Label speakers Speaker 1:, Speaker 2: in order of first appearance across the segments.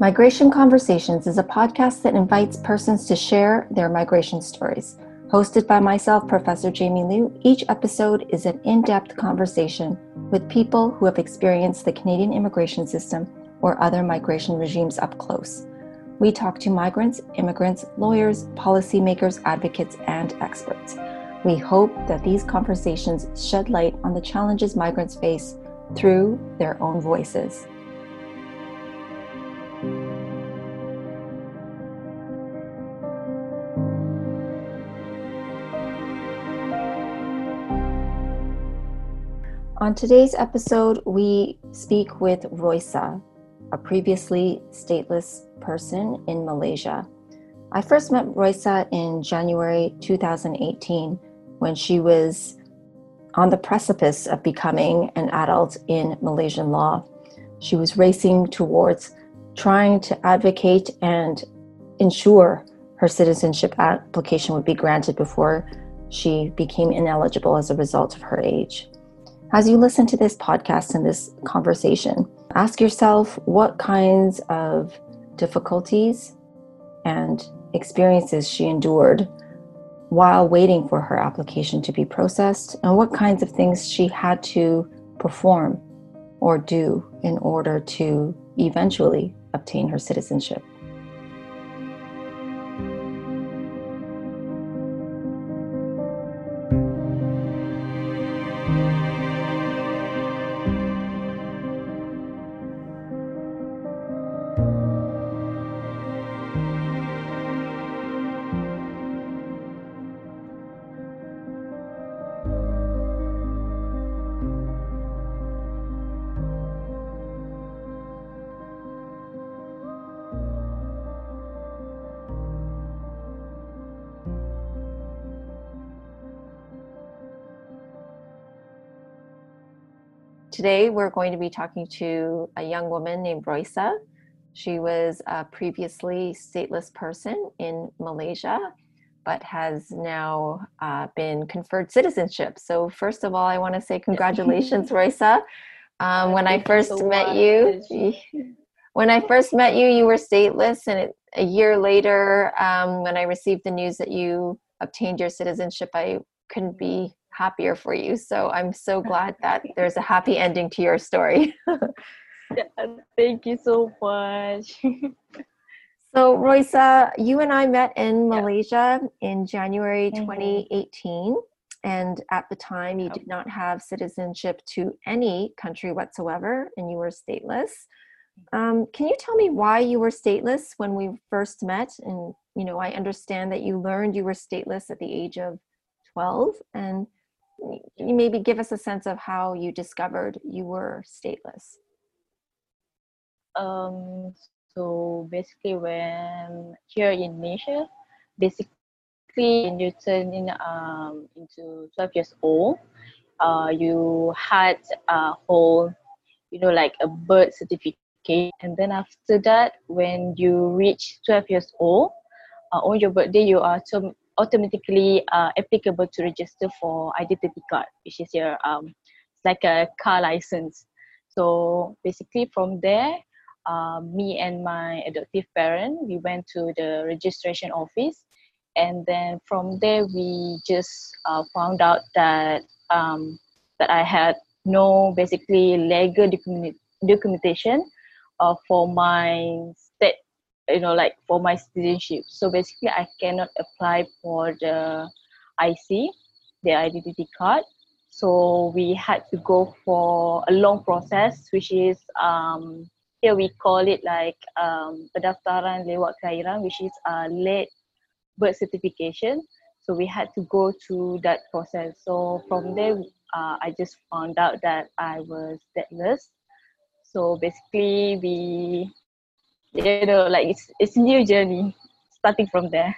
Speaker 1: Migration Conversations is a podcast that invites persons to share their migration stories. Hosted by myself, Professor Jamie Liu, each episode is an in depth conversation with people who have experienced the Canadian immigration system or other migration regimes up close. We talk to migrants, immigrants, lawyers, policymakers, advocates, and experts. We hope that these conversations shed light on the challenges migrants face through their own voices. On today's episode, we speak with Roisa, a previously stateless person in Malaysia. I first met Roisa in January 2018 when she was on the precipice of becoming an adult in Malaysian law. She was racing towards trying to advocate and ensure her citizenship application would be granted before she became ineligible as a result of her age. As you listen to this podcast and this conversation, ask yourself what kinds of difficulties and experiences she endured while waiting for her application to be processed and what kinds of things she had to perform or do in order to eventually obtain her citizenship. Today, we're going to be talking to a young woman named Roisa. She was a previously stateless person in Malaysia, but has now uh, been conferred citizenship. So, first of all, I want to say congratulations, Roisa. Um, when I first so met you, when I first met you, you were stateless, and it, a year later, um, when I received the news that you obtained your citizenship, I couldn't be happier for you. So I'm so glad that there's a happy ending to your story.
Speaker 2: yeah, thank you so much.
Speaker 1: so, Roisa, you and I met in Malaysia in January mm-hmm. 2018. And at the time, you did not have citizenship to any country whatsoever, and you were stateless. Um, can you tell me why you were stateless when we first met? And you know, I understand that you learned you were stateless at the age of 12. And maybe give us a sense of how you discovered you were stateless.
Speaker 2: Um, so basically, when here in Malaysia, basically when you turn in um, into 12 years old, uh, you had a whole, you know, like a birth certificate. And then after that, when you reach 12 years old, uh, on your birthday, you are to automatically uh, applicable to register for identity card, which is your um, it's like a car license. So basically, from there, uh, me and my adoptive parent we went to the registration office, and then from there we just uh, found out that um, that I had no basically legal document documentation uh, for my you know like for my citizenship. So basically i cannot apply for the ic the identity card. So we had to go for a long process which is um here we call it like um pendaftaran lewat kelahiran which is a late birth certification. So we had to go through that process. So from there uh, i just found out that i was stateless so basically we you know like it's it's a new journey starting from there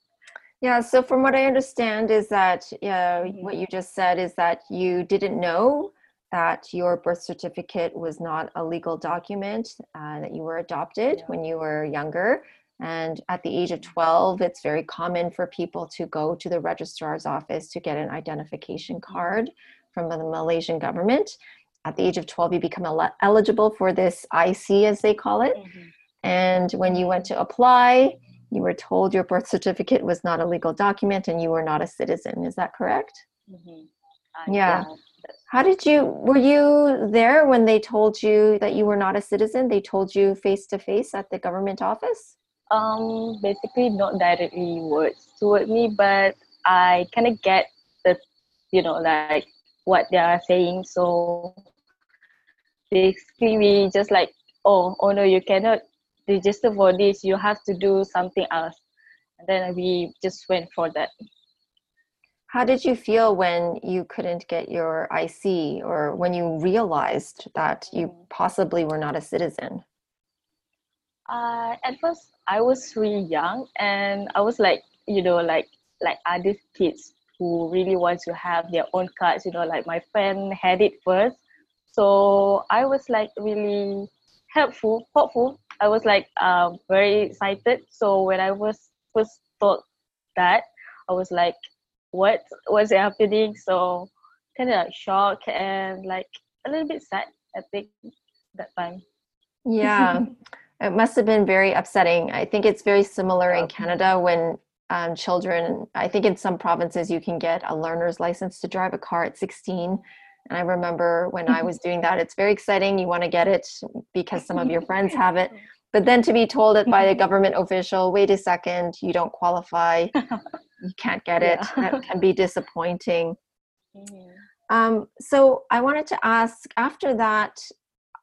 Speaker 1: yeah so from what i understand is that yeah mm-hmm. what you just said is that you didn't know that your birth certificate was not a legal document uh, that you were adopted yeah. when you were younger and at the age of 12 it's very common for people to go to the registrar's office to get an identification card from the malaysian government at the age of 12 you become eligible for this ic as they call it mm-hmm And when you went to apply, you were told your birth certificate was not a legal document and you were not a citizen. Is that correct?
Speaker 2: Mm-hmm.
Speaker 1: Yeah. How did you, were you there when they told you that you were not a citizen? They told you face to face at the government office?
Speaker 2: Um, basically, not directly words toward me, but I kind of get the, you know, like what they are saying. So basically, we just like, oh, oh no, you cannot register for this. You have to do something else. And then we just went for that.
Speaker 1: How did you feel when you couldn't get your IC or when you realized that you mm. possibly were not a citizen?
Speaker 2: Uh, at first, I was really young and I was like, you know, like like other kids who really want to have their own cards, you know, like my friend had it first. So I was like really helpful, hopeful. I was like um, very excited. So when I was first told that, I was like, what was happening? So kind of like shocked and like a little bit sad, I think, that time.
Speaker 1: Yeah. it must have been very upsetting. I think it's very similar in Canada when um, children, I think in some provinces, you can get a learner's license to drive a car at 16. And I remember when I was doing that, it's very exciting. You want to get it because some of your friends have it. But then to be told it by a government official, wait a second, you don't qualify, you can't get it, yeah. that can be disappointing. Mm-hmm. Um, so I wanted to ask after that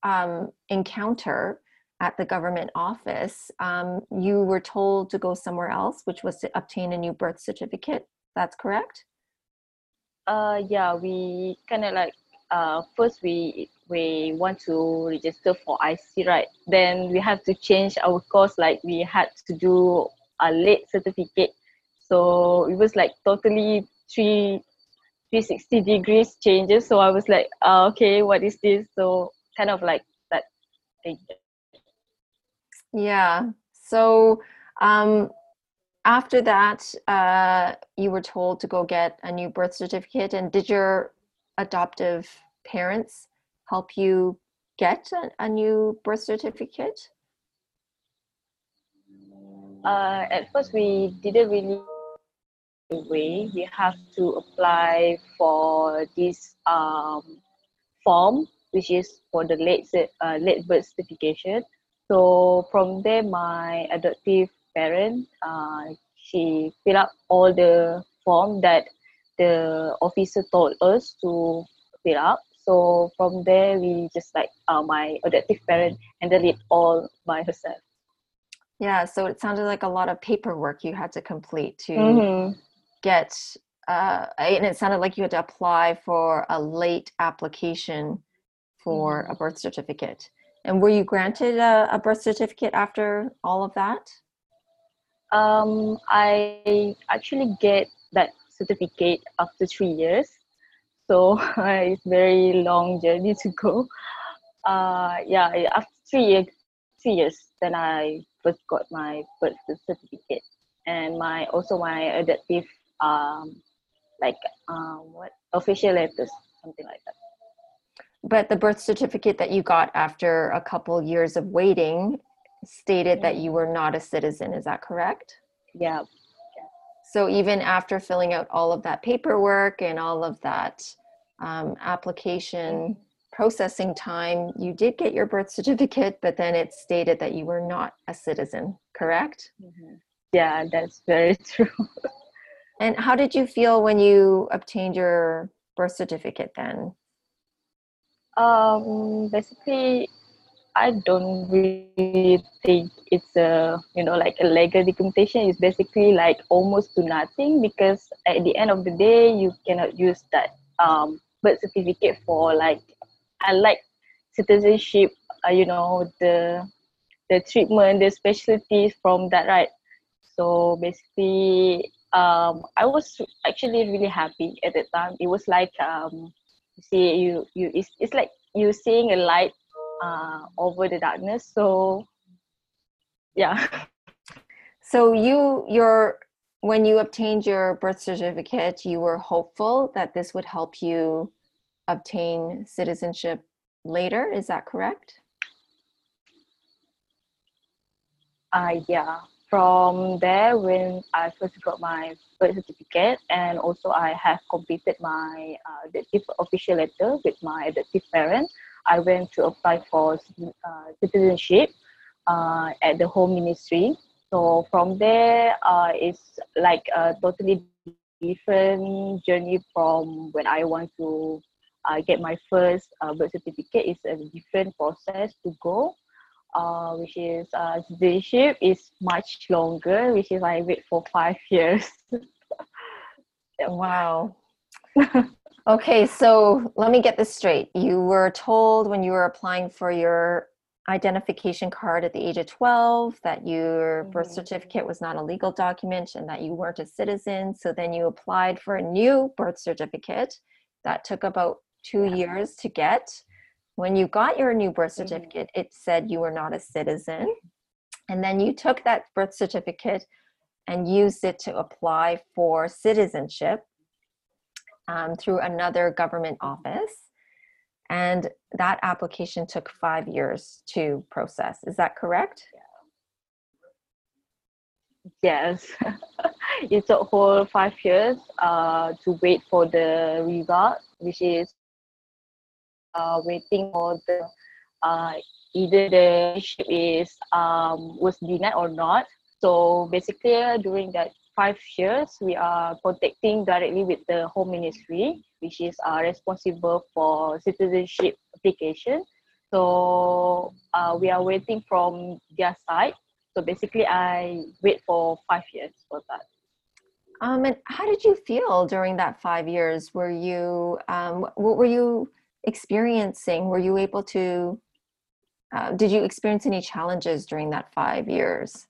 Speaker 1: um, encounter, at the government office, um, you were told to go somewhere else, which was to obtain a new birth certificate. That's correct?
Speaker 2: Uh, yeah, we kind of like uh, first we we want to register for IC, right? Then we have to change our course. Like we had to do a late certificate, so it was like totally three 360 degrees changes. So I was like, uh, okay, what is this? So kind of like that thing.
Speaker 1: Yeah. So um, after that, uh, you were told to go get a new birth certificate. And did your adoptive parents help you get a, a new birth certificate?
Speaker 2: Uh, at first, we didn't really way. We have to apply for this um, form, which is for the late uh, late birth certification. So from there, my adoptive parent, uh, she filled up all the form that the officer told us to fill up. So from there, we just like uh, my adoptive parent handled it all by herself.
Speaker 1: Yeah, so it sounded like a lot of paperwork you had to complete to mm-hmm. get, uh, and it sounded like you had to apply for a late application for mm-hmm. a birth certificate. And were you granted a, a birth certificate after all of that?
Speaker 2: Um, I actually get that certificate after three years. So it's very long journey to go. Uh, yeah, after three years, three years, then I first got my birth certificate and my also my adoptive um like um what official letters something like that
Speaker 1: but the birth certificate that you got after a couple years of waiting stated yeah. that you were not a citizen is that correct
Speaker 2: yeah.
Speaker 1: so even after filling out all of that paperwork and all of that um, application processing time you did get your birth certificate but then it stated that you were not a citizen correct
Speaker 2: mm-hmm. yeah that's very true
Speaker 1: and how did you feel when you obtained your birth certificate then
Speaker 2: um, basically, I don't really think it's a you know like a legal documentation. It's basically like almost to nothing because at the end of the day, you cannot use that um, birth certificate for like unlike citizenship. Uh, you know the the treatment, the specialties from that, right? So basically, um, I was actually really happy at that time. It was like um, see you you it's, it's like you seeing a light uh, over the darkness. So yeah.
Speaker 1: So you your when you obtained your birth certificate you were hopeful that this would help you obtain citizenship later. Is that correct?
Speaker 2: Uh, yeah. From there, when I first got my birth certificate, and also I have completed my uh, adoptive official letter with my adoptive parent, I went to apply for uh, citizenship uh, at the Home Ministry. So from there, uh, it's like a totally different journey from when I want to uh, get my first uh, birth certificate. It's a different process to go uh, which is uh, citizenship is much longer, which is I wait for five years.
Speaker 1: wow. okay, so let me get this straight. You were told when you were applying for your identification card at the age of 12 that your birth mm-hmm. certificate was not a legal document and that you weren't a citizen. So then you applied for a new birth certificate that took about two yeah. years to get when you got your new birth mm-hmm. certificate, mm-hmm. it said you were not a citizen. And then you took that birth certificate and used it to apply for citizenship um, through another government office. And that application took five years to process. Is that correct?
Speaker 2: Yes. it took whole five years uh, to wait for the result, which is uh, waiting for the uh, either the ship is um, was denied or not. So basically, during that five years, we are contacting directly with the Home Ministry, which is uh, responsible for citizenship application. So uh, we are waiting from their side. So basically, I wait for five years for that.
Speaker 1: Um, and how did you feel during that five years? Were you, um, what were you experiencing? Were you able to, uh, did you experience any challenges during that five years?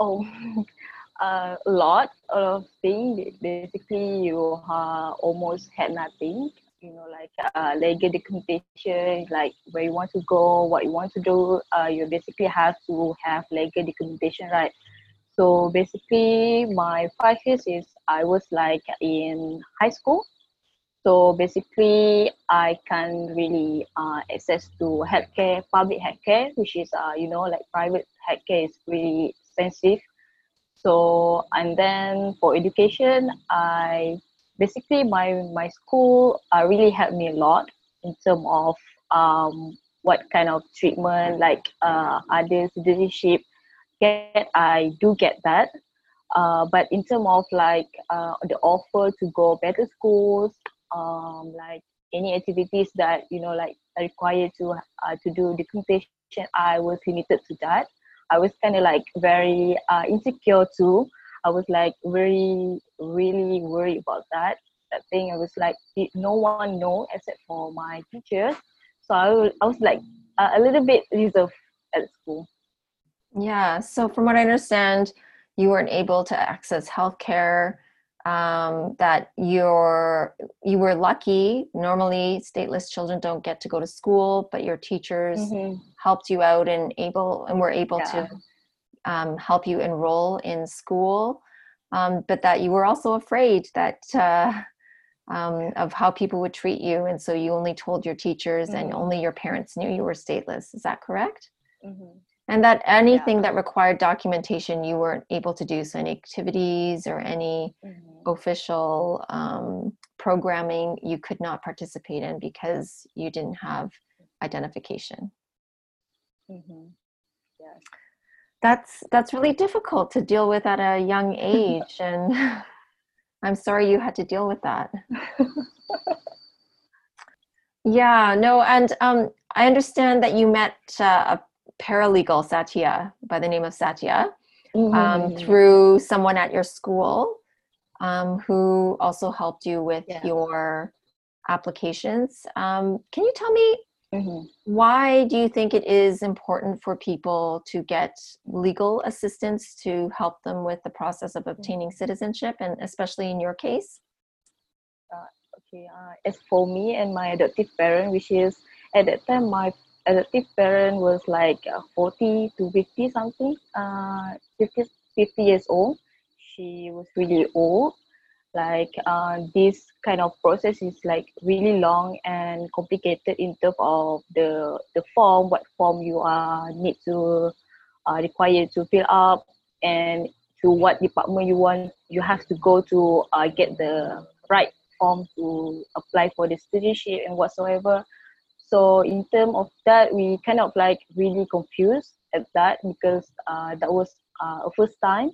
Speaker 2: Oh, a lot of things. Basically, you uh, almost had nothing. You know, like uh, legal documentation, like where you want to go, what you want to do. Uh, you basically have to have legal documentation, right? So basically, my five years is I was like in high school so basically, I can really uh, access to healthcare, public healthcare, which is uh, you know like private healthcare is really expensive. So and then for education, I basically my my school uh, really helped me a lot in terms of um, what kind of treatment like uh, other citizenship get. I do get that. Uh, but in terms of like uh, the offer to go better schools um, like any activities that you know like required to uh, to do documentation i was limited to that i was kind of like very uh, insecure too. I was like very really worried about that that thing. I was like no one know except for my teachers. So i was, I was like uh, a little bit reserved at school.
Speaker 1: Yeah so from what i understand you weren't able to access healthcare um, that you're you were lucky. Normally, stateless children don't get to go to school, but your teachers mm-hmm. helped you out and able and were able yeah. to um, help you enroll in school. Um, but that you were also afraid that uh, um, of how people would treat you, and so you only told your teachers, mm-hmm. and only your parents knew you were stateless. Is that correct? Mm-hmm and that anything yeah. that required documentation you weren't able to do so any activities or any mm-hmm. official um, programming you could not participate in because you didn't have identification mm-hmm. yes. that's that's really difficult to deal with at a young age and i'm sorry you had to deal with that yeah no and um, i understand that you met uh, a paralegal Satya by the name of Satya um, mm-hmm. um, through someone at your school um, who also helped you with yeah. your applications. Um, can you tell me mm-hmm. why do you think it is important for people to get legal assistance to help them with the process of mm-hmm. obtaining citizenship, and especially in your case?
Speaker 2: Uh, okay, uh, as for me and my adoptive parent, which is at that time my adoptive parent was like uh, 40 to 50 something, uh, 50, 50 years old. She was really old. Like uh, this kind of process is like really long and complicated in terms of the the form, what form you are need to uh, required to fill up and to what department you want you have to go to uh, get the right form to apply for the citizenship and whatsoever so in terms of that we kind of like really confused at that because uh, that was uh, a first time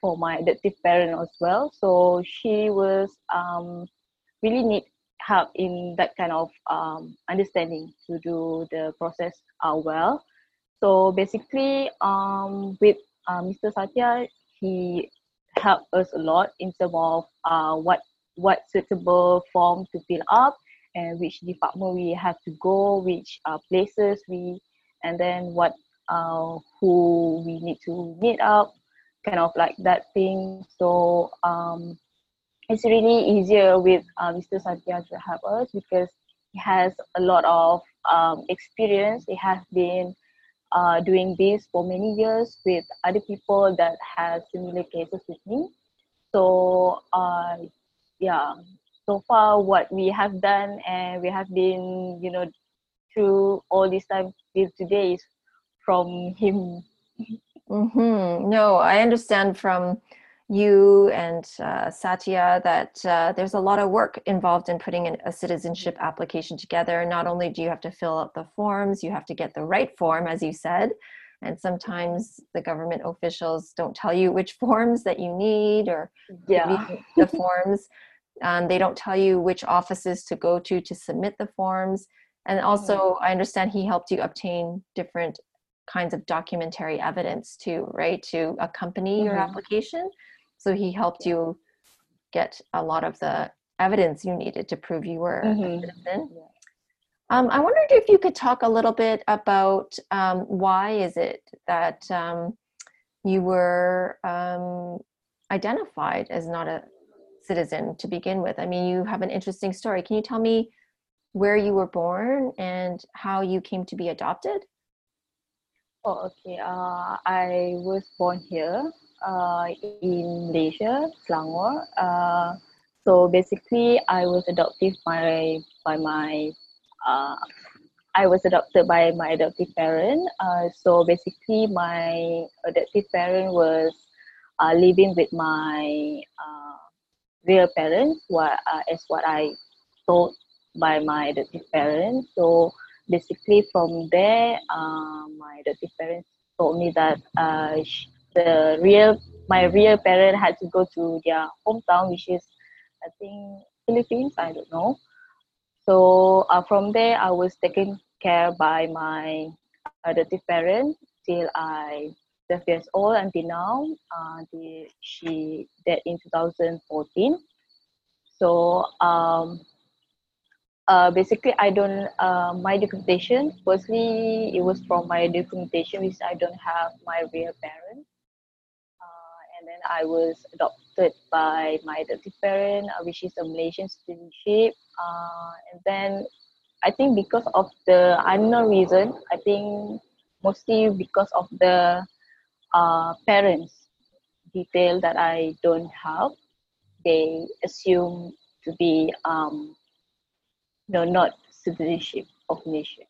Speaker 2: for my adoptive parent as well. So she was um, really need help in that kind of um, understanding to do the process uh, well. So basically um, with uh, mr satya he helped us a lot in terms of uh, what what suitable form to fill up and which department we have to go, which uh, places we, and then what uh, who we need to meet up, kind of like that thing. So um, it's really easier with uh, Mr. Satya to help us because he has a lot of um, experience. He has been uh, doing this for many years with other people that have similar cases with me. So uh, yeah, so far what we have done and we have been, you know, through all this time till today is from him.
Speaker 1: Mm-hmm. No, I understand from you and uh, Satya that uh, there's a lot of work involved in putting in a citizenship application together. Not only do you have to fill out the forms, you have to get the right form, as you said. And sometimes the government officials don't tell you which forms that you need or
Speaker 2: yeah.
Speaker 1: the forms. Um, they don't tell you which offices to go to to submit the forms. And also, mm-hmm. I understand he helped you obtain different kinds of documentary evidence too, right, to accompany mm-hmm. your application. So he helped you get a lot of the evidence you needed to prove you were mm-hmm. a citizen. Yeah. Um, I wondered if you could talk a little bit about um, why is it that um, you were um, identified as not a citizen to begin with. I mean, you have an interesting story. Can you tell me where you were born and how you came to be adopted?
Speaker 2: Oh, okay. Uh, I was born here uh, in Malaysia, Selangor. Uh, so basically, I was adopted by by my uh, I was adopted by my adoptive parent. Uh, so basically, my adoptive parent was uh, living with my real parents. What uh, as what I told by my adoptive parents. So basically, from there, uh, my adoptive parents told me that uh, the real my real parent had to go to their hometown, which is I think Philippines. I don't know. So uh, from there, I was taken care by my adoptive parent till I 12 years old until now. Uh, the, she died in 2014. So um, uh, basically, I don't. Uh, my documentation. Firstly, it was from my documentation, which I don't have my real parents and then I was adopted by my adoptive parent, uh, which is a Malaysian citizenship. Uh, and then I think because of the unknown reason, I think mostly because of the uh, parents detail that I don't have, they assume to be um, no not citizenship of nation.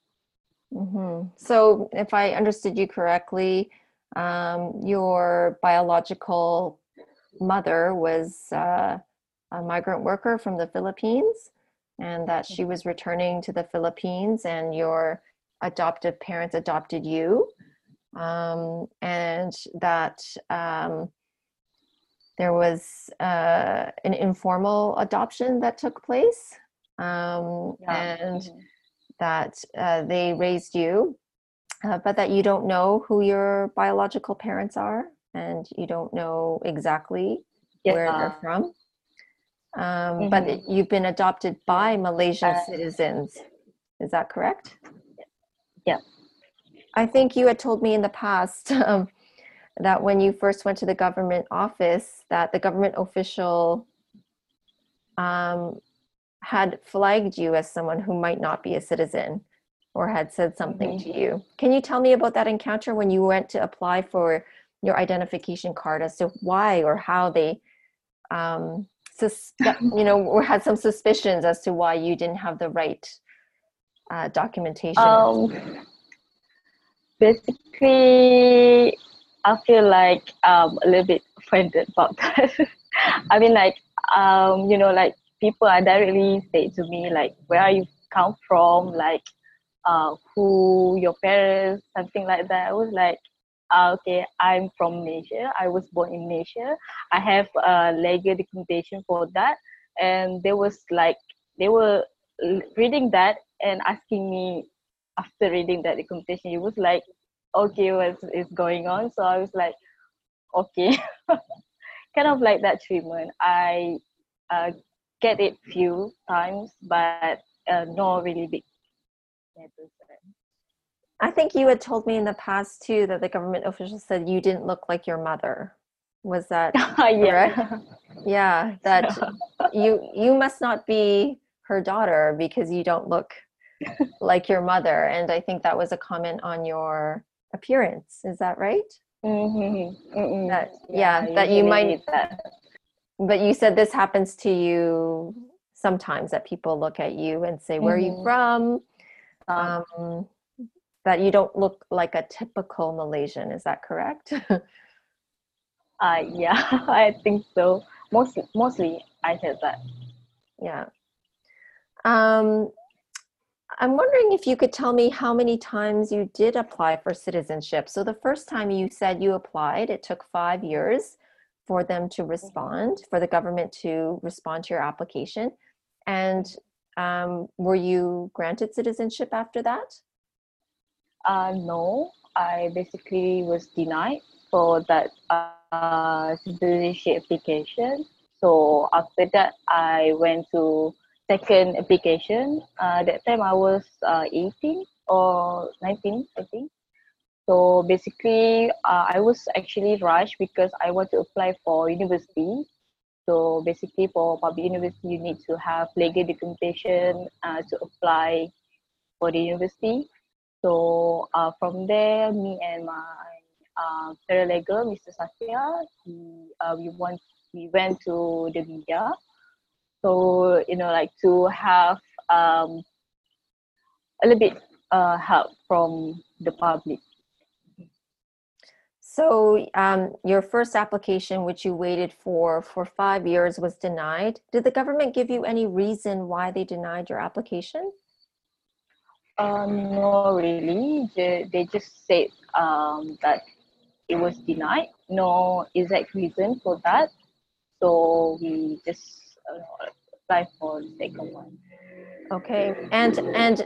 Speaker 1: Mm-hmm. So, if I understood you correctly, um, your biological mother was uh, a migrant worker from the Philippines and that she was returning to the Philippines and your adoptive parents adopted you um, and that um, there was uh, an informal adoption that took place um, yeah. and mm-hmm. that uh, they raised you uh, but that you don't know who your biological parents are and you don't know exactly yeah. where they're from. Um, mm-hmm. But you've been adopted by Malaysian citizens. Is that correct? I think you had told me in the past um, that when you first went to the government office, that the government official um, had flagged you as someone who might not be a citizen or had said something mm-hmm. to you. Can you tell me about that encounter when you went to apply for your identification card as to why or how they um, sus- you know or had some suspicions as to why you didn't have the right uh, documentation
Speaker 2: um, basically, I feel like um, a little bit offended about that. I mean, like, um, you know, like people are directly say to me, like, where are you come from? Like, uh, who your parents, something like that. I was like, uh, okay, I'm from Malaysia. I was born in Malaysia. I have a legal documentation for that. And they was like, they were reading that and asking me after reading that documentation, it was like, okay, what is going on? So I was like, okay, kind of like that treatment. I uh, get it few times, but uh, no really big matters.
Speaker 1: I think you had told me in the past too that the government officials said you didn't look like your mother. Was that correct? yeah. yeah, that you you must not be her daughter because you don't look like your mother. And I think that was a comment on your appearance. Is that right? Mm-hmm. That, yeah, yeah that you might. That. But you said this happens to you sometimes that people look at you and say, "Where mm-hmm. are you mm-hmm. from?" Um, um, that you don't look like a typical Malaysian. Is that correct?
Speaker 2: uh, yeah, I think so. Mostly, mostly I heard that.
Speaker 1: Yeah. Um, I'm wondering if you could tell me how many times you did apply for citizenship. So the first time you said you applied, it took five years for them to mm-hmm. respond, for the government to respond to your application. And um, were you granted citizenship after that?
Speaker 2: Uh, no, I basically was denied for that uh, citizenship application. So after that, I went to second application. Uh, that time I was uh, 18 or 19, I think. So basically, uh, I was actually rushed because I want to apply for university. So basically, for public university, you need to have legal documentation uh, to apply for the university. So uh, from there, me and my uh, paralegal, Mr. Satya, he, uh, we went we went to the media. So you know, like to have um, a little bit uh, help from the public.
Speaker 1: So um, your first application, which you waited for for five years, was denied. Did the government give you any reason why they denied your application?
Speaker 2: Um, no, really. They, they just said um, that it was denied. No exact reason for that. So we just apply for the second one.
Speaker 1: Okay, and and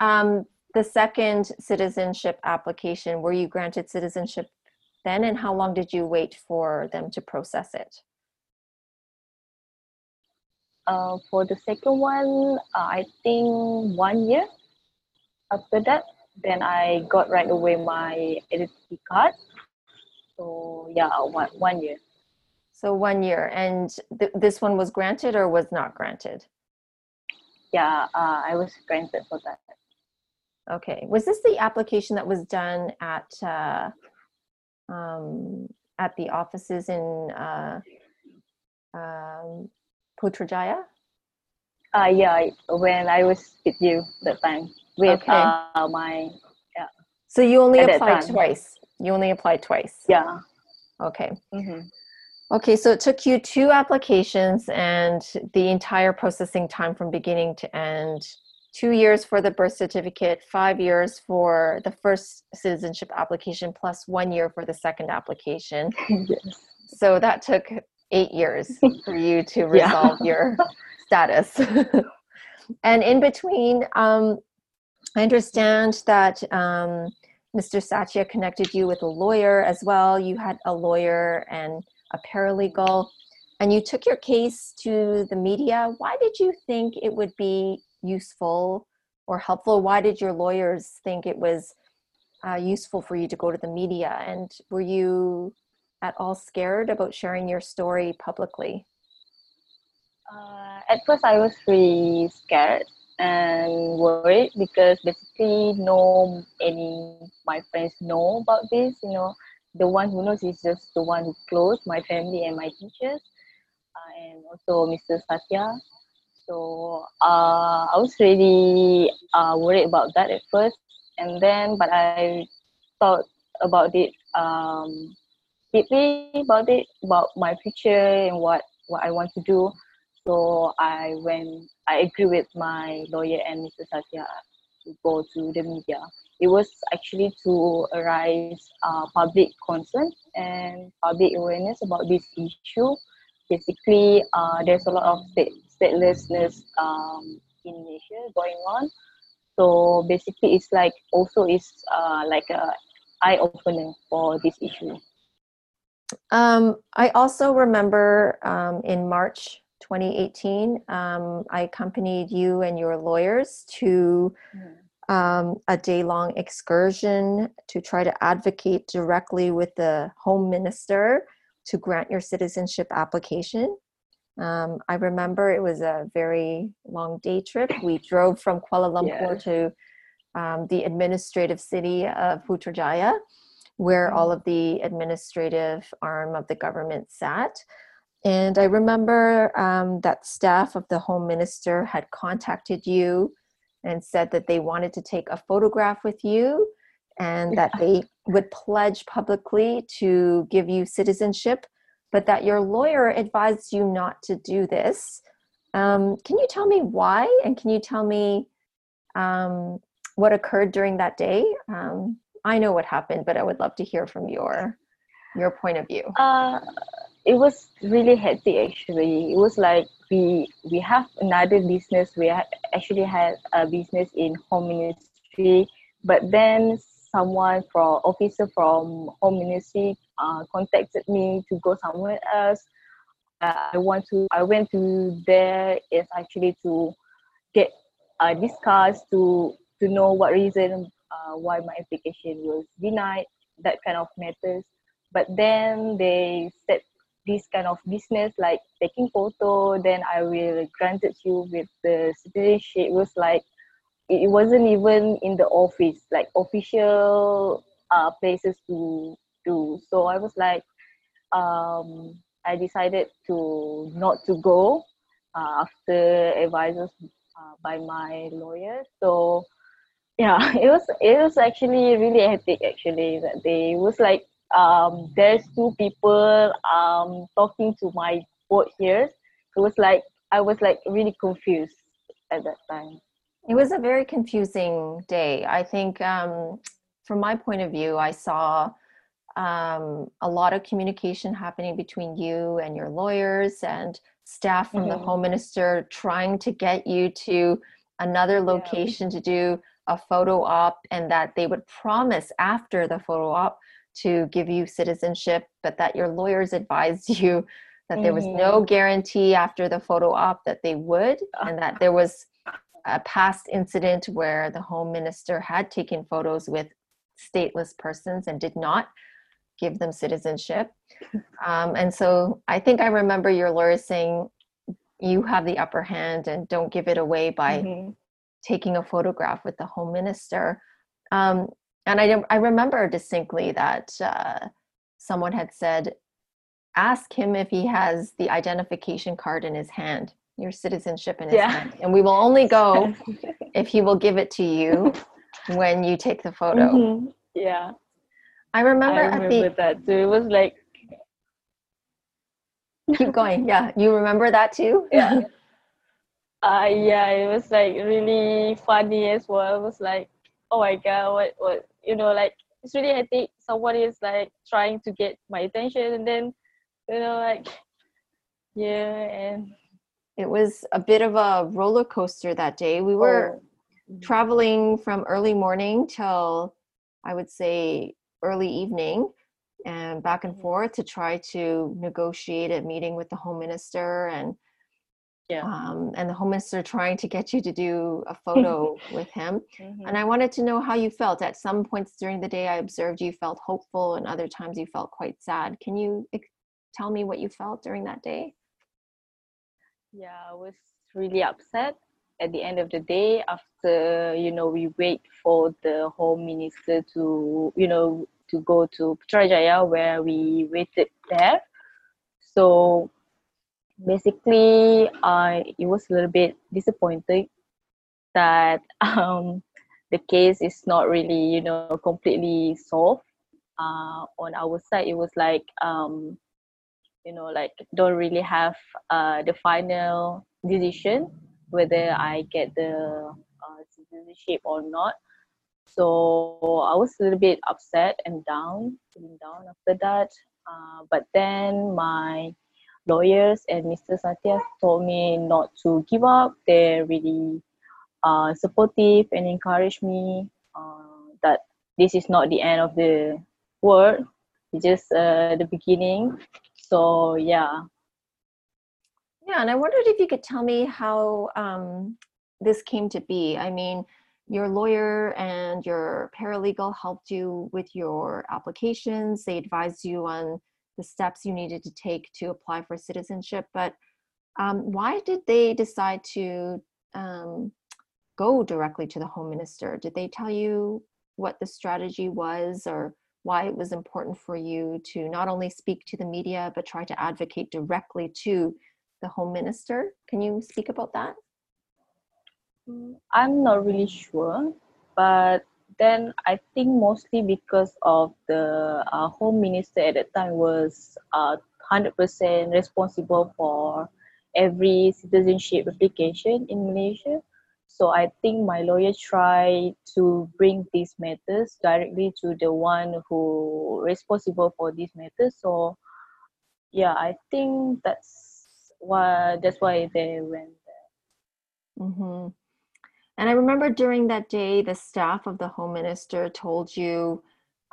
Speaker 1: um, the second citizenship application, were you granted citizenship then, and how long did you wait for them to process it?
Speaker 2: Uh, for the second one, uh, I think one year after that, then I got right away my identity card. So yeah, one, one year.
Speaker 1: So one year, and th- this one was granted or was not granted?
Speaker 2: Yeah, uh, I was granted for that.
Speaker 1: Okay. Was this the application that was done at uh, um, at the offices in uh, um, Putrajaya?
Speaker 2: Uh, yeah, when I was with you that time with okay. uh, my yeah.
Speaker 1: So you only applied twice. You only applied twice.
Speaker 2: Yeah.
Speaker 1: Okay. Mm-hmm. Okay, so it took you two applications and the entire processing time from beginning to end. Two years for the birth certificate, five years for the first citizenship application, plus one year for the second application. yes. So that took eight years for you to resolve yeah. your status. and in between, um, I understand that um, Mr. Satya connected you with a lawyer as well. You had a lawyer and a paralegal, and you took your case to the media. Why did you think it would be useful or helpful? Why did your lawyers think it was uh, useful for you to go to the media? And were you at all scared about sharing your story publicly?
Speaker 2: Uh, at first, I was really scared and worried because basically no any my friends know about this you know the one who knows is just the one who close my family and my teachers uh, and also mr satya so uh, i was really uh, worried about that at first and then but i thought about it um, deeply about it about my future and what what I want to do. So I went. I agree with my lawyer and Mr. Satya to go to the media. It was actually to arise uh, public concern and public awareness about this issue. Basically, uh, there's a lot of state, statelessness um, in Malaysia going on. So basically, it's like also is uh, like a eye opener for this issue.
Speaker 1: Um, I also remember um, in March 2018, um, I accompanied you and your lawyers to um, a day long excursion to try to advocate directly with the Home Minister to grant your citizenship application. Um, I remember it was a very long day trip. We drove from Kuala Lumpur
Speaker 2: Yeah.
Speaker 1: to um, the administrative city of Putrajaya, where all of the administrative arm of the government sat. And I remember um, that staff of the Home Minister had contacted you and said that they wanted to take a photograph with you and that they would pledge publicly to give you citizenship, but that your lawyer advised you not to do this. Um, can you tell me why? And can you tell me um, what occurred during that day? Um, I know what happened, but I would love to hear from your your point of view.
Speaker 2: Uh, it was really hectic actually. It was like we we have another business. We actually had a business in home ministry, but then someone from officer from home ministry uh, contacted me to go somewhere else. Uh, I want to. I went to there is actually to get uh, discuss to to know what reason uh, why my application was denied. That kind of matters but then they said this kind of business like taking photo then i will granted you with the citizenship. It was like it wasn't even in the office like official uh, places to do. So i was like um, i decided to not to go uh, after advisors uh, by my lawyer. So yeah it was it was actually really hectic actually that day. It was like um there's two people um talking to my both here. it was like i was like really confused at that time
Speaker 1: It was a very confusing day. I think, um, from my point of view, I saw um, a lot of communication happening between you and your lawyers and staff from the
Speaker 2: Mhm.
Speaker 1: home minister trying to get you to another
Speaker 2: Yeah.
Speaker 1: location to do a photo op, and that they would promise after the photo op to give you citizenship, but that your lawyers advised you that there was no guarantee after the photo op that they would, and that there was a past incident where the home minister had taken photos with stateless persons and did not give them citizenship. Um, and so I think I remember your lawyer saying, you have the upper hand and don't give it away by
Speaker 2: Mhm.
Speaker 1: taking a photograph with the home minister. Um, and I, I remember distinctly that uh, someone had said, ask him if he has the identification card in his hand, your citizenship in his
Speaker 2: Yeah.
Speaker 1: hand. And we will only go if he will give it to you when you take the photo.
Speaker 2: Mhm. yeah
Speaker 1: I remember,
Speaker 2: i remember
Speaker 1: the
Speaker 2: that too it was like
Speaker 1: keep going. Yeah, you remember that too?
Speaker 2: yeah uh yeah it was like really funny as well it was like oh my god what what you know like it's really hectic someone is like trying to get my attention and then you know like yeah and
Speaker 1: It was a bit of a roller coaster that day. We were
Speaker 2: oh,
Speaker 1: traveling from early morning till I would say early evening and back and
Speaker 2: Mhm.
Speaker 1: forth to try to negotiate a meeting with the home minister and
Speaker 2: yeah
Speaker 1: um, and the home minister trying to get you to do a photo with him.
Speaker 2: Mhm.
Speaker 1: And I wanted to know how you felt. At some points during the day, I observed you felt hopeful, and other times you felt quite sad. Can you ex- tell me what you felt during that day?
Speaker 2: yeah i was really upset at the end of the day after you know we wait for the home minister to you know to go to Putrajaya where we waited there so basically I it was a little bit disappointed that um the case is not really you know completely solved uh, on our side it was like um, you know like don't really have uh, the final decision whether I get the uh, citizenship or not. So I was a little bit upset and down, feeling down after that. Uh, but then my lawyers and Mr. Satya told me not to give up. They're really uh, supportive and encourage me uh, that this is not the end of the world. It's just uh, the beginning. So yeah,
Speaker 1: yeah, and I wondered if you could tell me how um, this came to be. I mean, your lawyer and your paralegal helped you with your applications. They advised you on the steps you needed to take to apply for citizenship. But um, why did they decide to um, go directly to the home minister? Did they tell you what the strategy was or why it was important for you to not only speak to the media, but try to advocate directly to the home minister. Can you speak about that?
Speaker 2: Mm, I'm not really sure, but then I think mostly because of the uh, home minister at that time was uh, 100% responsible for every citizenship application in Malaysia. So I think my lawyer tried to bring these matters directly to the one who responsible for these matters. So yeah, I think that's why that's why they went there.
Speaker 1: Mm-hmm. And I remember during that day, the staff of the home minister told you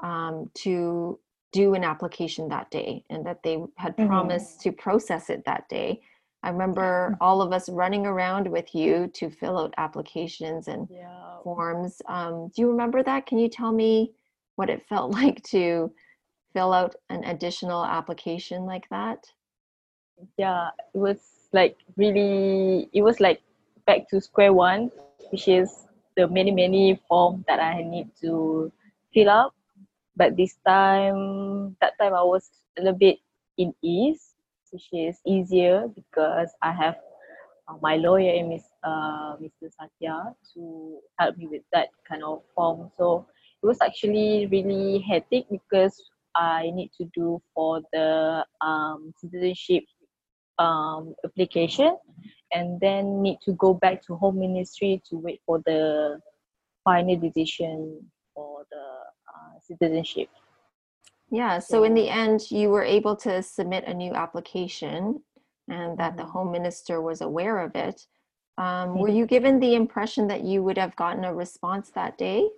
Speaker 1: um, to do an application that day and that they had mm-hmm. promised to process it that day. I remember mm-hmm. all of us running around with you to fill out applications and yeah. forms. Um, do you remember that? Can you tell me what it felt like to fill out an additional application like that?
Speaker 2: yeah it was like really it was like back to square one which is the many many form that i need to fill up. But this time that time i was a little bit in ease which is easier because i have uh, my lawyer Miss, uh, mr satya to help me with that kind of form. So it was actually really hectic because I need to do for the um, citizenship um, application and then need to go back to home ministry to wait for the final decision for the uh, citizenship.
Speaker 1: Yeah so in the end you were able to submit a new application and that the home minister was aware of it. Um, were you given the impression that you would have gotten a response that day?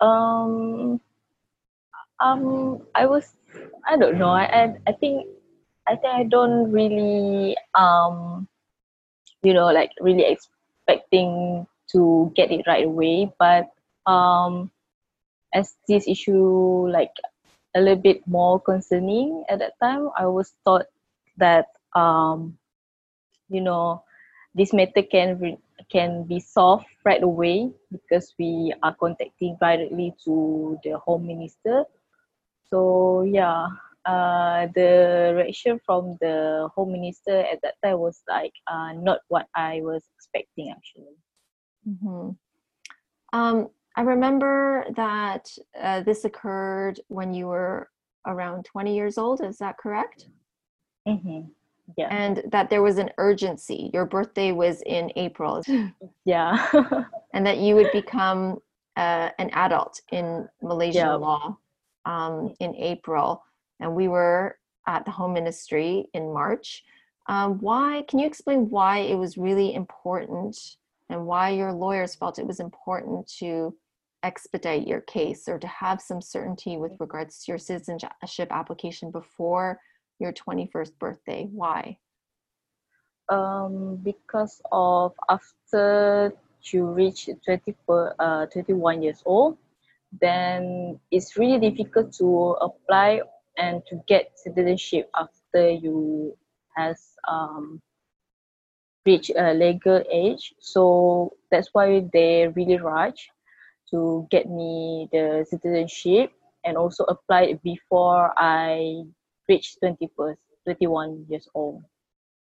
Speaker 2: Um um i was i don't know. I i think I think I don't really um you know like really expecting to get it right away but um as this issue like a little bit more concerning at that time I was thought that um you know this matter can re- can be solved right away because we are contacting directly to the home minister. So yeah uh, the reaction from the home minister at that time was like uh, not what I was expecting actually.
Speaker 1: Mm-hmm. Um, I remember that uh, this occurred when you were around 20 years old. Is that correct?
Speaker 2: Mm-hmm. Yeah.
Speaker 1: And that there was an urgency. Your birthday was in April.
Speaker 2: Yeah.
Speaker 1: and that you would become uh, an adult in Malaysian yeah. law um, in April and we were at the home ministry in March. Um, why can you explain why it was really important and why your lawyers felt it was important to expedite your case or to have some certainty with regards to your citizenship application before your 21st birthday? Why?
Speaker 2: Um, because of after you reach 20, uh, 21 years old, then it's really difficult to apply and to get citizenship after you has um, reached a legal age. So that's why they really rush to get me the citizenship and also apply it before I reach 21st, 21 years old.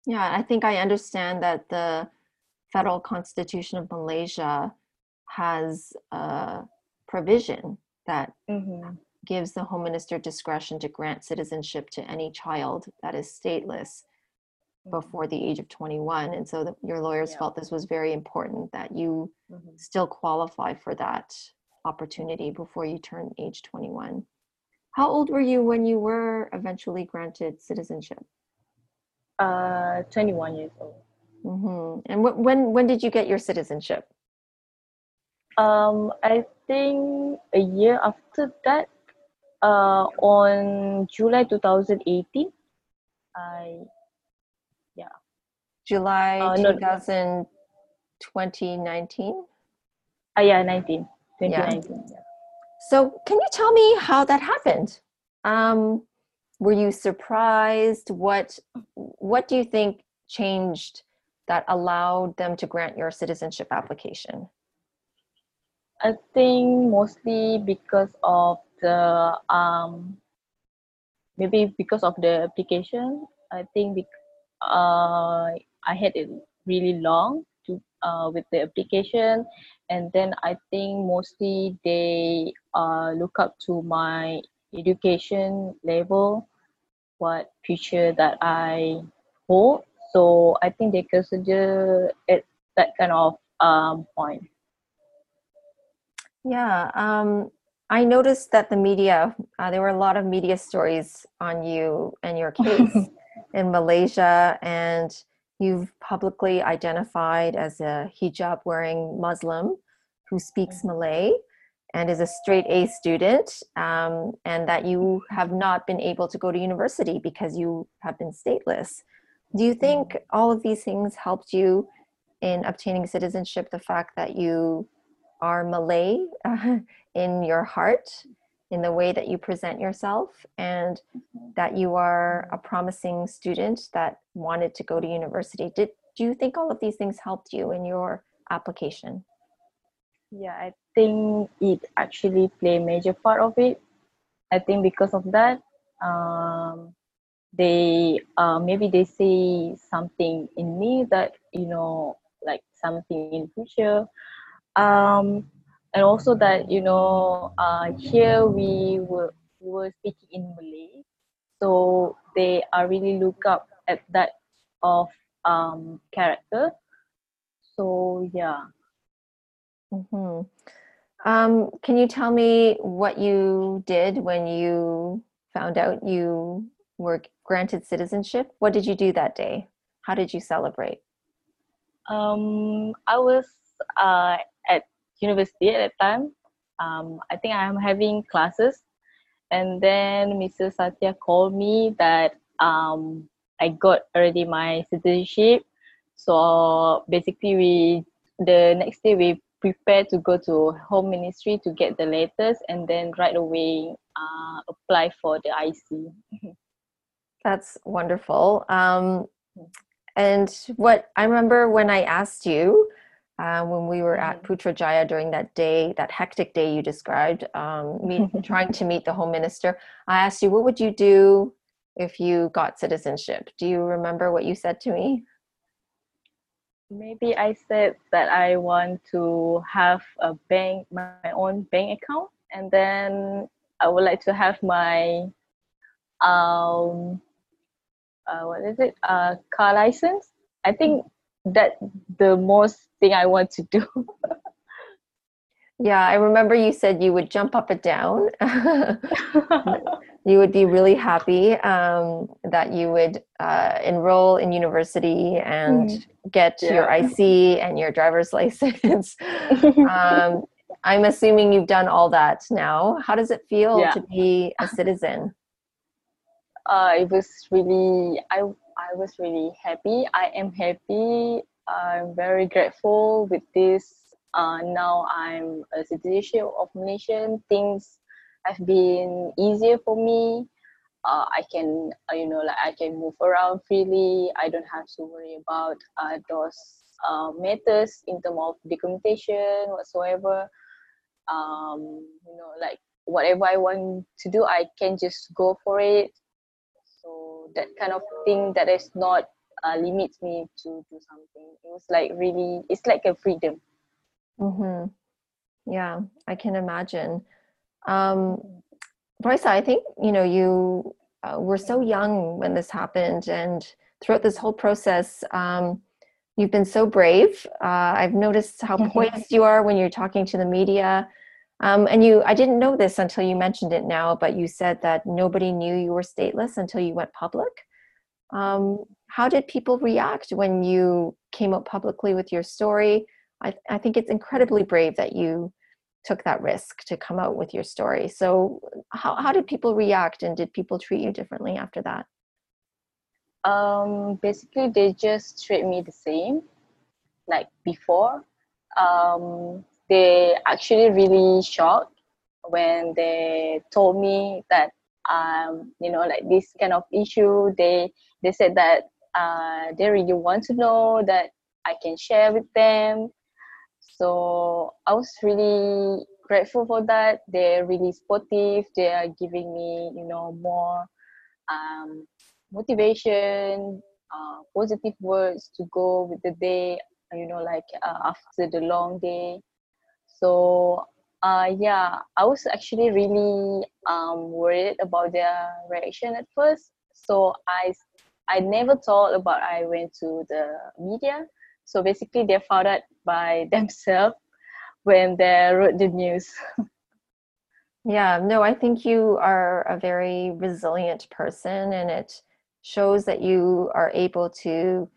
Speaker 1: Yeah, I think I understand that the federal constitution of Malaysia has a provision that
Speaker 2: Mm-hmm.
Speaker 1: Gives the home minister discretion to grant citizenship to any child that is stateless before the age of 21 and so the, your lawyers
Speaker 2: Yeah.
Speaker 1: felt this was very important that you
Speaker 2: Mm-hmm.
Speaker 1: still qualify for that opportunity before you turn age 21 how old were you when you were eventually granted citizenship
Speaker 2: Uh, 21 years old.
Speaker 1: hmm and wh- when when did you get your citizenship
Speaker 2: Um, I think a year after that, uh, on July 2018, I yeah.
Speaker 1: july
Speaker 2: Uh, no.
Speaker 1: 2000 2019
Speaker 2: ah yeah 19
Speaker 1: Yeah.
Speaker 2: 2019 yeah.
Speaker 1: So, can you tell me how that happened? Um, were you surprised? What What do you think changed that allowed them to grant your citizenship application?
Speaker 2: I think mostly because of the um maybe because of the application. I think uh I had it really long to uh with the application and then I think mostly they uh look up to my education level what future that I hold. So I think they consider at that kind of um point.
Speaker 1: Yeah, um, I noticed that the media, uh, there were a lot of media stories on you and your case in Malaysia, and you've publicly identified as a hijab wearing Muslim who speaks Malay and is a straight A student, um, and that you have not been able to go to university because you have been stateless. Do you think all of these things helped you in obtaining citizenship? The fact that you are Malay uh, in your heart, in the way that you present yourself, and that you are a promising student that wanted to go to university. Did do you think all of these things helped you in your application?
Speaker 2: Yeah, I think it actually play a major part of it. I think because of that, um, they uh, maybe they see something in me that you know, like something in future, um, and also that you know, uh, here we were we were speaking in Malay, so they are really look up at that of um character. So yeah.
Speaker 1: hmm Um, can you tell me what you did when you found out you were granted citizenship? What did you do that day? How did you celebrate?
Speaker 2: Um, I was uh, at university at that time. Um, I think I'm having classes, and then Mrs. Satya called me that um, I got already my citizenship. So basically, we the next day we prepared to go to home ministry to get the letters, and then right away uh, apply for the IC.
Speaker 1: That's wonderful. Um, and what I remember when I asked you uh, when we were at Putrajaya during that day, that hectic day you described, um, meet, trying to meet the home minister, I asked you, what would you do if you got citizenship? Do you remember what you said to me?
Speaker 2: Maybe I said that I want to have a bank, my own bank account, and then I would like to have my um, uh, what is it? Uh, car license. I think that the most thing I want to do.
Speaker 1: Yeah, I remember you said you would jump up and down. you would be really happy um, that you would uh, enroll in university and get your IC and your driver's license. um, I'm assuming you've done all that now. How does it feel
Speaker 2: Yeah.
Speaker 1: to be a citizen?
Speaker 2: uh, it was really I I was really happy. I am happy. I'm very grateful with this. Uh, now I'm a citizenship of Malaysian. Things have been easier for me. Uh, I can uh, you know like I can move around freely. I don't have to worry about uh, those uh, matters in terms of documentation whatsoever. Um, you know like whatever I want to do, I can just go for it that kind of thing that is not uh, limits me to do something it was like really it's like a freedom
Speaker 1: hmm yeah, I can imagine. Um, I think you know you uh, were so young when this happened, and throughout this whole process, um, you've been so brave. Uh, I've noticed how poised you are when you're talking to the media. Um, and you, I didn't know this until you mentioned it now, but you said that nobody knew you were stateless until you went public. Um, how did people react when you came out publicly with your story? I, I think it's incredibly brave that you took that risk to come out with your story. So, how, how did people react and did people treat you differently after that?
Speaker 2: Um, basically, they just treat me the same like before. Um, they actually really shocked when they told me that um, you know like this kind of issue. They they said that uh, they really want to know that i can share with them. So i was really grateful for that. They're really supportive. They are giving me you know more um, motivation uh, positive words to go with the day you know like uh, after the long day so uh, yeah, I was actually really um, worried about their reaction at first. So I, I never thought about I went to the media. So basically, they found out by themselves when they wrote the news.
Speaker 1: yeah, no, I think you are a very resilient person, and it shows that you are able to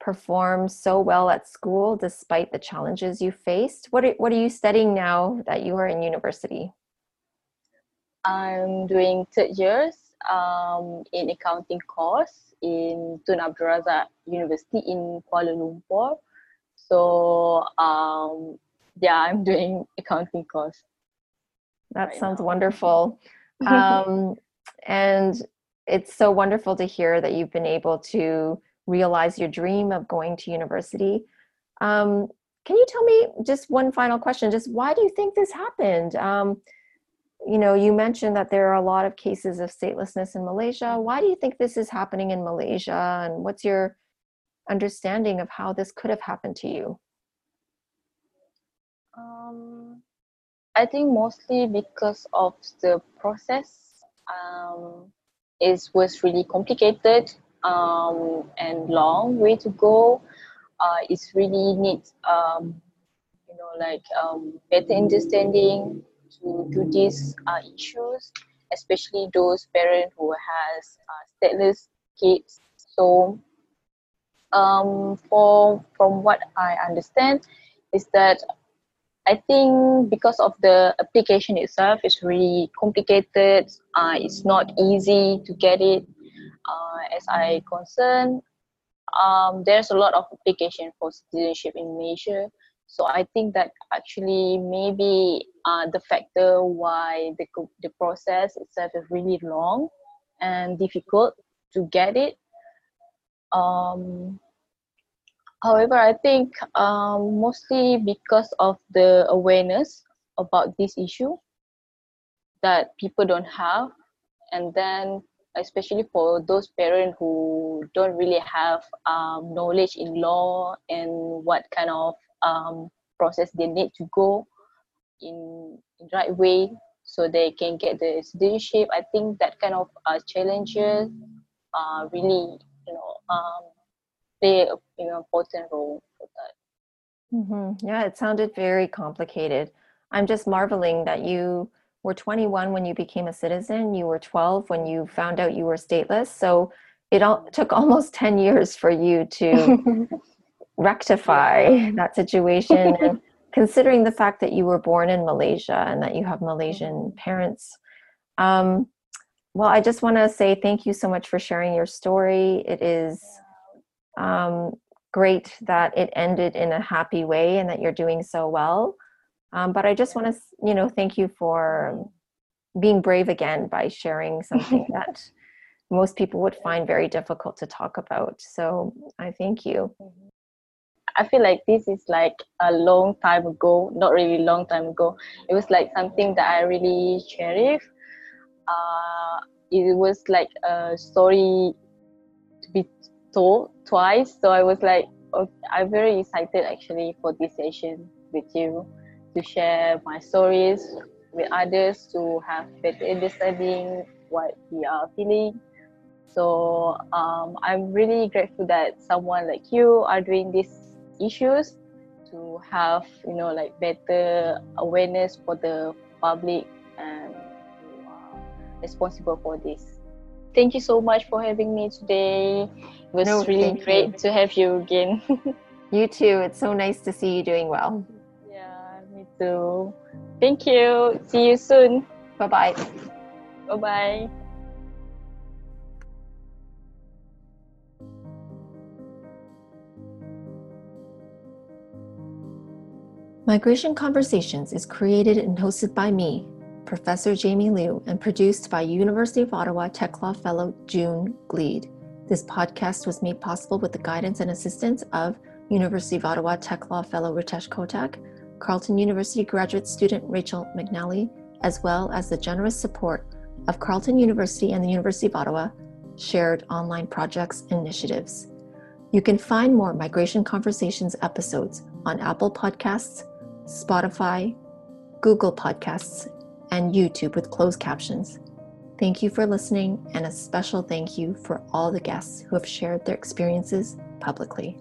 Speaker 1: perform so well at school despite the challenges you faced. What are, what are you studying now that you are in university?
Speaker 2: I'm doing third years um, in accounting course in Tun Abdul Razak University in Kuala Lumpur. So um, yeah, I'm doing accounting course.
Speaker 1: That right sounds now. wonderful. um, and it's so wonderful to hear that you've been able to realize your dream of going to university. Um, can you tell me just one final question? Just why do you think this happened? Um, you know, you mentioned that there are a lot of cases of statelessness in Malaysia. Why do you think this is happening in Malaysia? And what's your understanding of how this could have happened to you?
Speaker 2: Um, I think mostly because of the process. Um, it was really complicated um, and long way to go. Uh, it's really needs um, you know like um, better understanding to do these uh, issues, especially those parents who has uh, stateless kids. So um, for from what I understand is that I think because of the application itself is really complicated. Uh, it's not easy to get it uh, as I concern, um, there's a lot of application for citizenship in Malaysia. So I think that actually maybe uh, the factor why the the process itself is really long and difficult to get it. Um, however, I think um, mostly because of the awareness about this issue that people don't have, and then especially for those parents who don't really have um, knowledge in law and what kind of um, process they need to go in, in right way so they can get the citizenship. I think that kind of uh, challenges uh, really, you know, um, play a you know, important role for that.
Speaker 1: Mm-hmm. Yeah, it sounded very complicated. I'm just marveling that you were 21 when you became a citizen, you were 12 when you found out you were stateless. So it all, took almost 10 years for you to rectify that situation. and considering the fact that you were born in Malaysia and that you have Malaysian mm-hmm. parents, um, well, I just want to say thank you so much for sharing your story. It is um, great that it ended in a happy way and that you're doing so well. Um, but I just want to, you know, thank you for being brave again by sharing something that most people would find very difficult to talk about. So I thank you.
Speaker 2: I feel like this is like a long time ago, not really long time ago. It was like something that I really cherish. Uh, it was like a story to be told twice. So I was like, okay, I'm very excited actually for this session with you. To share my stories with others to have better understanding what we are feeling. So um, I'm really grateful that someone like you are doing these issues to have you know like better awareness for the public and are responsible for this. Thank you so much for having me today. It was no, really great you. to have you again.
Speaker 1: you too. It's so nice to see you doing well.
Speaker 2: Yeah. Thank you. See you soon.
Speaker 1: Bye bye.
Speaker 2: Bye bye.
Speaker 1: Migration Conversations is created and hosted by me, Professor Jamie Liew, and produced by University of Ottawa Tech Law Fellow June Gleed. This podcast was made possible with the guidance and assistance of University of Ottawa Tech Law Fellow Ritesh Kotak, Carleton University graduate student Rachel McNally, as well as the generous support of Carleton University and the University of Ottawa shared online projects and initiatives. You can find more Migration Conversations episodes on Apple Podcasts, Spotify, Google Podcasts, and YouTube with closed captions. Thank you for listening, and a special thank you for all the guests who have shared their experiences publicly.